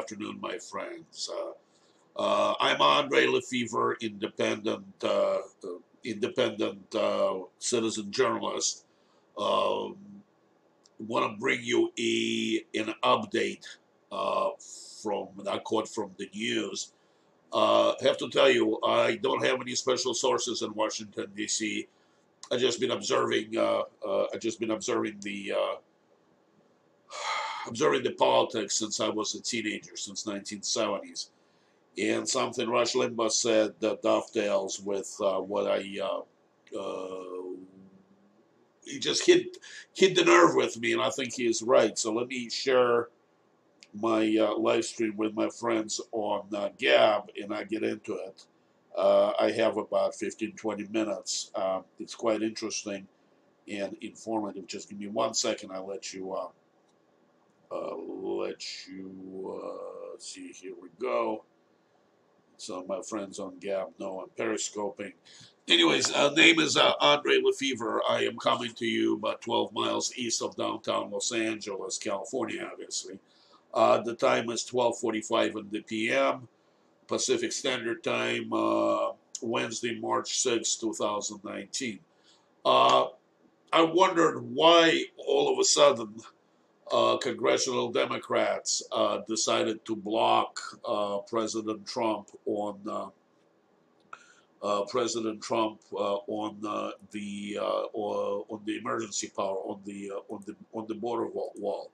afternoon, my friends. Uh, uh, I'm Andre Lefevre, independent, uh, independent citizen journalist. Um, Want to bring you a an update from that quote from the news. Uh, have to tell you, I don't have any special sources in Washington D.C. I just been observing. Uh, uh, I just been observing the observing the politics since I was a teenager, since 1970s, and something Rush Limbaugh said that dovetails with uh, what I. Uh, uh, he just hit hit the nerve with me, and I think he is right. So let me share my uh, live stream with my friends on uh, Gab, and I get into it. Uh, I have about 15, 20 minutes. Um, it's quite interesting and informative. Just give me one second. I'll let you uh, let you uh, see. Here we go. So my friends on Gab know I'm periscoping. Anyways, uh, name is uh, Andre Lefevre. I am coming to you about 12 miles east of downtown Los Angeles, California, obviously. Uh, the time is 12:45 in the p.m. Pacific Standard Time, uh, Wednesday, March 6, 2019. Uh, I wondered why all of a sudden uh, congressional Democrats uh, decided to block uh, President Trump on uh, uh, President Trump uh, on the or on the emergency power on the on the on the border wall. wall.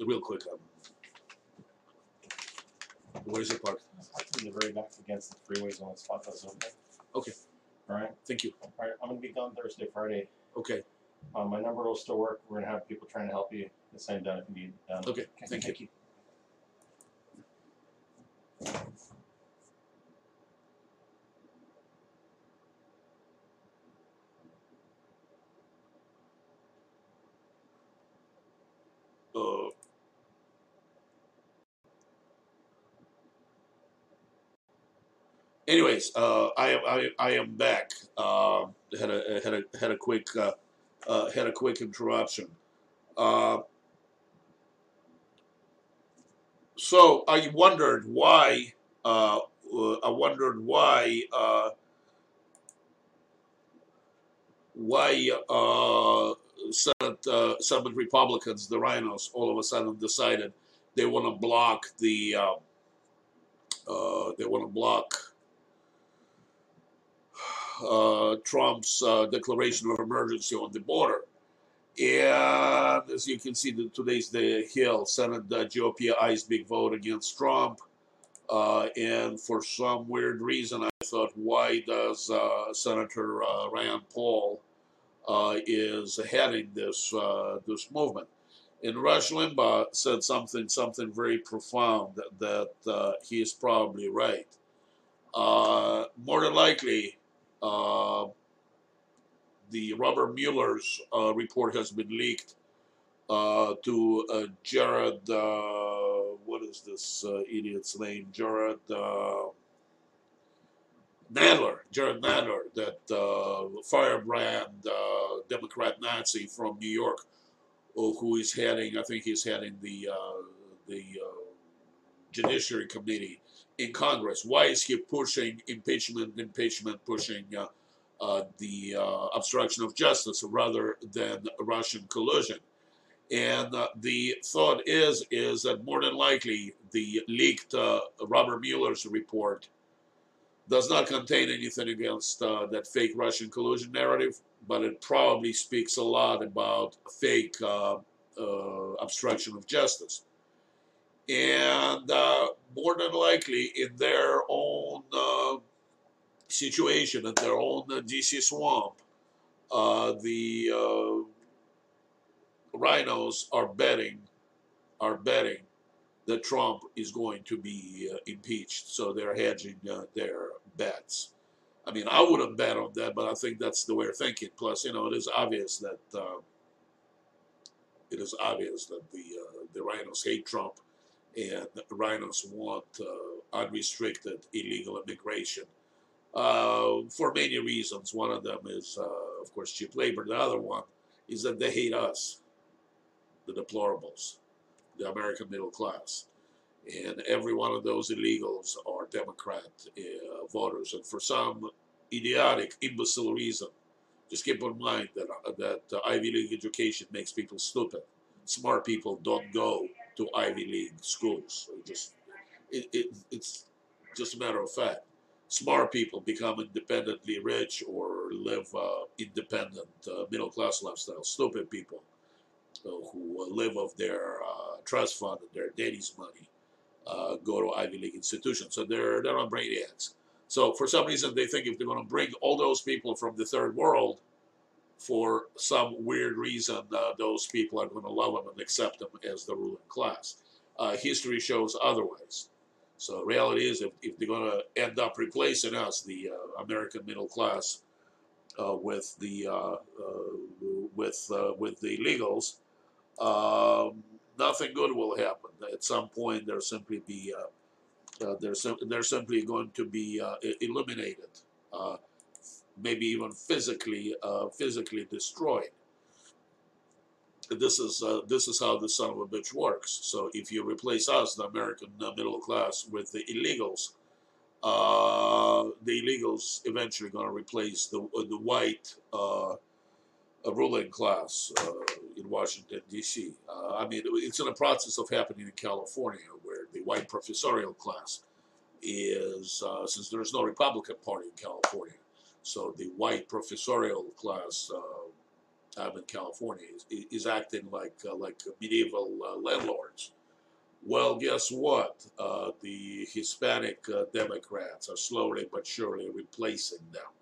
Real quick, um, where's the park? In the very back against the freeways on the spot that's open. Okay. Alright, Thank you. alright, I'm gonna be gone Thursday, Friday. Okay, Um, my number will still work. We're gonna have people trying to help you. The same done if you need done. Okay, thank you. you. uh, anyways, uh, I am I, I am back. Uh, had a had a had a quick uh, uh, had a quick interruption. Uh, so I wondered why. Uh, I wondered why. Why Senate Senate Republicans, the RINOs, all of a sudden decided they want to block the they want to block Trump's uh, declaration of emergency on the border. And as you can see, the, today's the Hill Senate uh, GOP eyes big vote against Trump. Uh, and for some weird reason, I thought, why does uh, Senator uh, Rand Paul uh, is heading this uh, this movement? And Rush Limbaugh said something something very profound that, that uh, he is probably right. Uh, more than likely, uh, the Robert Mueller's uh, report has been leaked uh, to uh, Jared. Uh, what is this uh, idiot's name? Jared Nadler. Jared Nadler, that firebrand Democrat Nazi from New York, who is heading. I think he's heading the the Judiciary Committee in Congress. Why is he pushing impeachment, impeachment, pushing uh, uh, the uh, obstruction of justice rather than Russian collusion? And uh, the thought is is that more than likely the leaked uh, Robert Mueller's report does not contain anything against uh, that fake Russian collusion narrative, but it probably speaks a lot about fake obstruction of justice. And uh, more than likely, in their own uh, situation, in their own uh, DC swamp, the RINOs are betting, are betting that Trump is going to be uh, impeached. So they're hedging uh, their bets. I mean, I wouldn't bet on that, but I think that's the way of thinking. Plus, you know, it is obvious that uh, it is obvious that the the RINOs hate Trump, and RINOs want uh, unrestricted illegal immigration uh, for many reasons. One of them is, uh, of course, cheap labor. The other one is that they hate us, the deplorables, the American middle class. And every one of those illegals are Democrat uh, voters. And for some idiotic, imbecile reason, just keep in mind that, uh, that uh, Ivy League education makes people stupid. Smart people don't go to Ivy League schools. It just it, it, it's just a matter of fact. Smart people become independently rich or live uh, independent uh, middle class lifestyle. Stupid people uh, who live off their uh, trust fund and their daddy's money uh, go to Ivy League institutions. So they're they're on brainiacs. So for some reason they think if they're going to bring all those people from the third world, for some weird reason, uh, those people are going to love them and accept them as the ruling class. Uh, history shows otherwise. So the reality is, if, if they're going to end up replacing us, the uh, American middle class, uh, with the uh, uh, with with the illegals, um, nothing good will happen. At some point, they'll simply be they're sim- they're simply going to be eliminated, maybe even physically physically destroyed this is uh, this is how the son of a bitch works. So if you replace us, the American uh, middle class, with the illegals, uh, the illegals eventually going to replace the uh, the white uh, ruling class uh, in Washington D.C. I mean, it's in the process of happening in California, where the white professorial class is since there's no Republican Party in California, so the white professorial class time in California is, is acting like uh, like medieval uh, landlords. Well, guess what? Uh, the Hispanic uh, Democrats are slowly but surely replacing them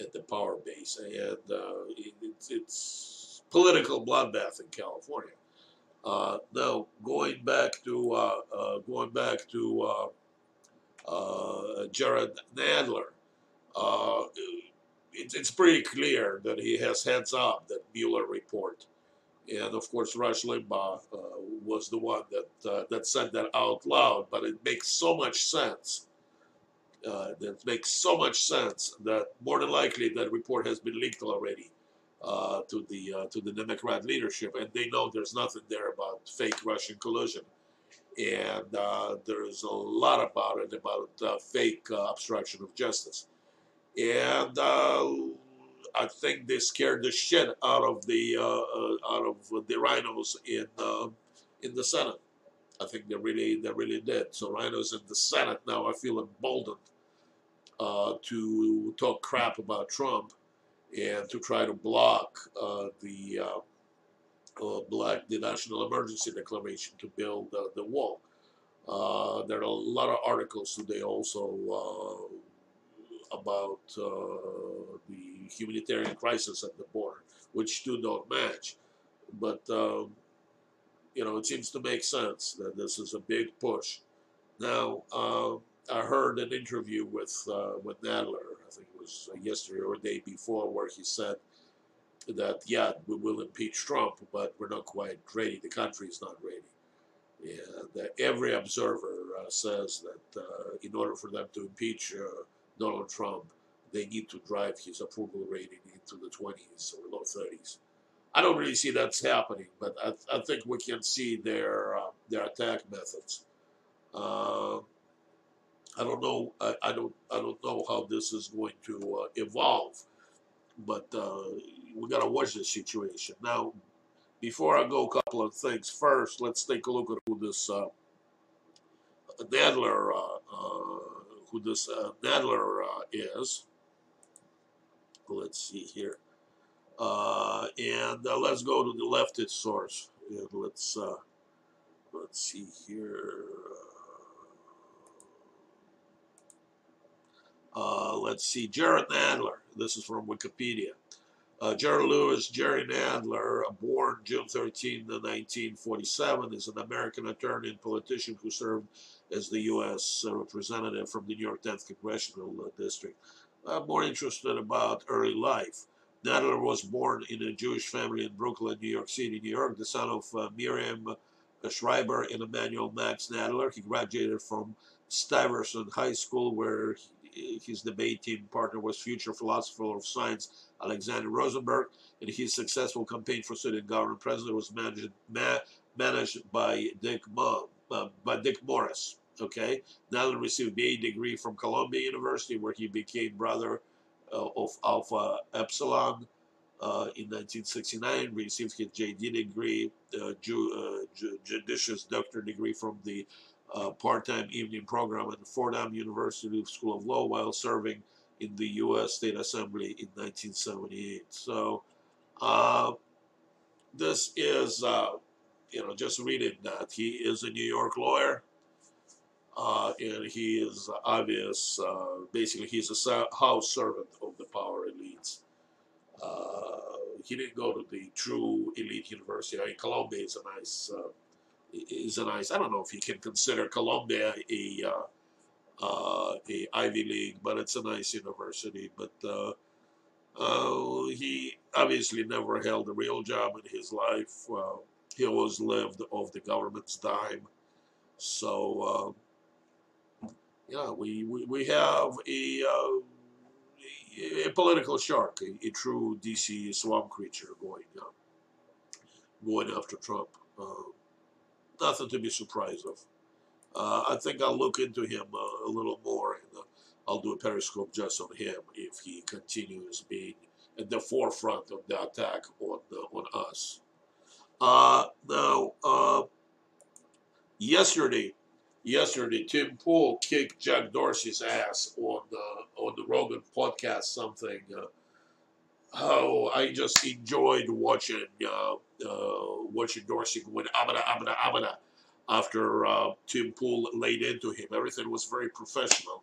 at the power base, and uh, it, it's, it's political bloodbath in California. Uh, now, going back to going back to Jerrold Nadler it's, it's pretty clear that he has heads up that Mueller report. And of course, Rush Limbaugh uh, was the one that uh, that said that out loud. But it makes so much sense. Uh, makes so much sense that more than likely that report has been leaked already uh, to the uh, to the Democrat leadership, and they know there's nothing there about fake Russian collusion, and uh, there's a lot about it about fake obstruction of justice and uh, I think they scared the shit out of the uh, uh out of the RINOs in uh, in the Senate. I think they really they really did. So RINOs in the Senate now I feel emboldened uh, to talk crap about Trump and to try to block the black the national emergency declaration to build the wall. there are a lot of articles today also about uh, the humanitarian crisis at the border, which do not match. But, um, you know, it seems to make sense that this is a big push. Now, uh, I heard an interview with, uh, with Nadler, I think it was yesterday or the day before, where he said that, yeah, we will impeach Trump, but we're not quite ready. The country is not ready. And every observer uh, says that uh, in order for them to impeach uh, Donald Trump, they need to drive his approval rating into the 20s or low 30s. I don't really see that's happening, but I, I think we can see their uh, their attack methods. Uh, I don't know. I, I, don't. I don't know how this is going to uh, evolve, but uh, we got to watch this situation now. Before I go, a couple of things. First, let's take a look at who this uh, Nadler uh, who this uh, Nadler uh, is. Let's see here. Uh, and uh, let's go to the leftist source. And let's uh, let's see here. Uh, let's see, Jared Nadler. This is from Wikipedia. Uh, Lewis, Jerry Nadler, born June 13, 1947, is an American attorney and politician who served as the U.S. representative from the New York 10th Congressional uh, District. I'm more interested about early life. Nadler was born in a Jewish family in Brooklyn, New York City, New York, the son of uh, Miriam uh, Schreiber and Emmanuel Max Nadler. He graduated from Stuyvesant High School, where his debate team partner was future philosopher of science Alexander Rosenberg, and his successful campaign for student government president was managed ma managed by Dick Mo, uh, by Dick Morris. Okay, Nadler received BA degree from Columbia University, where he became brother uh, of Alpha Epsilon. Uh, in 1969, received his JD degree, uh, ju ju judicious doctor degree from the uh, part-time evening program at Fordham University School of Law while serving in the U.S. State Assembly in 1978. So uh, this is, uh, you know, just reading that he is a New York lawyer. Uh, and he is obvious, uh, basically he's a house servant of the power elites. Uh, he didn't go to the true elite university. I mean, Columbia is a nice is a nice. I don't know if you can consider Columbia a uh, uh, a Ivy League, but it's a nice university. But uh, uh he obviously never held a real job in his life. he always lived off the government's dime. So uh, yeah, we, we we have a uh, a political shark, a, a, true DC swamp creature going going after Trump nothing to be surprised of. Uh, I think I'll look into him uh, a little more, and uh, I'll do a periscope just on him if he continues being at the forefront of the attack on uh, on us. Uh, now, uh, yesterday, yesterday, Tim Pool kicked Jack Dorsey's ass on the on the Rogan podcast. Something how I just enjoyed watching uh, uh, watching Dorsey going abada abada abada after uh, Tim Pool laid into him. Everything was very professional,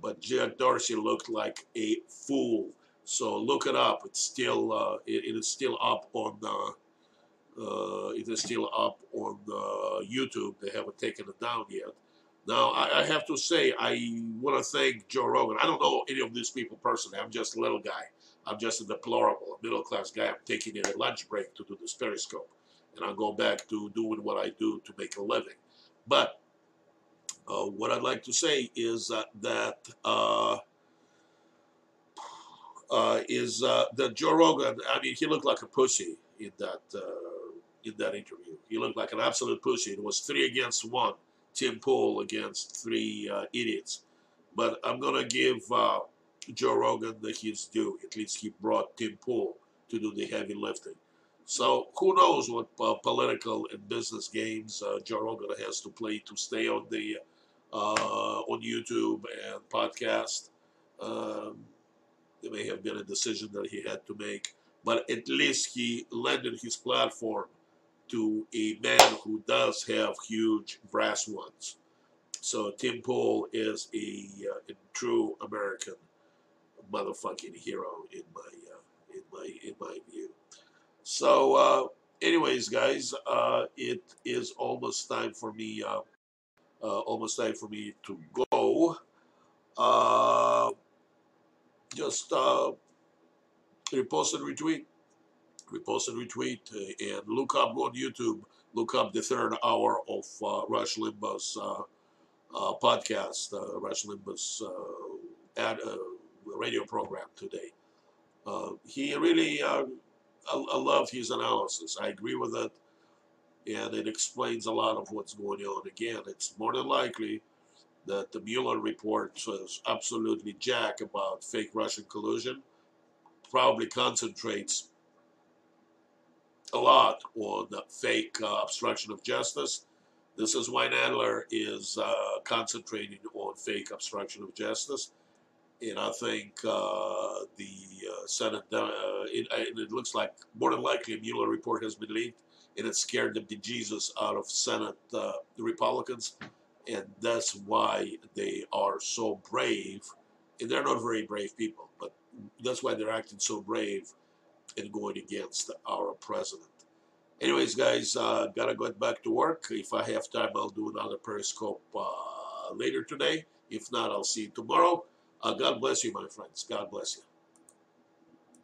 but Jack Dorsey looked like a fool. So look it up. It's still uh, it, it is still up on the. Uh, it is still up on YouTube. They haven't taken it down yet. Now, I, I have to say, I want to thank Joe Rogan. I don't know any of these people personally. I'm just a little guy. I'm just a deplorable, middle class guy. I'm taking a lunch break to do this Periscope. And I'll go back to doing what I do to make a living. But uh, what I'd like to say is uh, that uh, uh is uh, that Joe Rogan. I mean, he looked like a pussy in that uh, in that interview. He looked like an absolute pussy. It was three against one. Tim Pool against three idiots. But I'm gonna give Joe Rogan that he's due. At least he brought Tim Pool to do the heavy lifting. So who knows what uh, political and business games uh, Joe Rogan has to play to stay on the uh, on YouTube and podcast. Um, there may have been a decision that he had to make, but at least he landed his platform to a man who does have huge brass ones. So Tim Pool is a, uh, a true American motherfucking hero in my uh, in my in my view. So, uh, anyways, guys, uh, it is almost time for me. Uh, uh, almost time for me to go. Just repost and retweet, repost and retweet, uh, and look up on YouTube. Look up the third hour of uh, uh, Rush Limbaugh's podcast, Rush Limbaugh's ad radio program today. Uh, he really, uh, I, I, love his analysis. I agree with it, and it explains a lot of what's going on. Again, it's more than likely that the Mueller report says absolutely jack about fake Russian collusion, probably concentrates a lot on fake uh, obstruction of justice. This is why Nadler is uh, concentrating on fake obstruction of justice and I think uh, the uh, Senate, uh, it, it, looks like more than likely a Mueller report has been leaked, and it scared the bejesus out of Senate uh, Republicans, and that's why they are so brave, and they're not very brave people, but that's why they're acting so brave and going against our president. Anyways, guys, uh, gotta get back to work. If I have time, I'll do another Periscope uh, later today. If not, I'll see you tomorrow. Uh, God bless you, my friends. God bless you.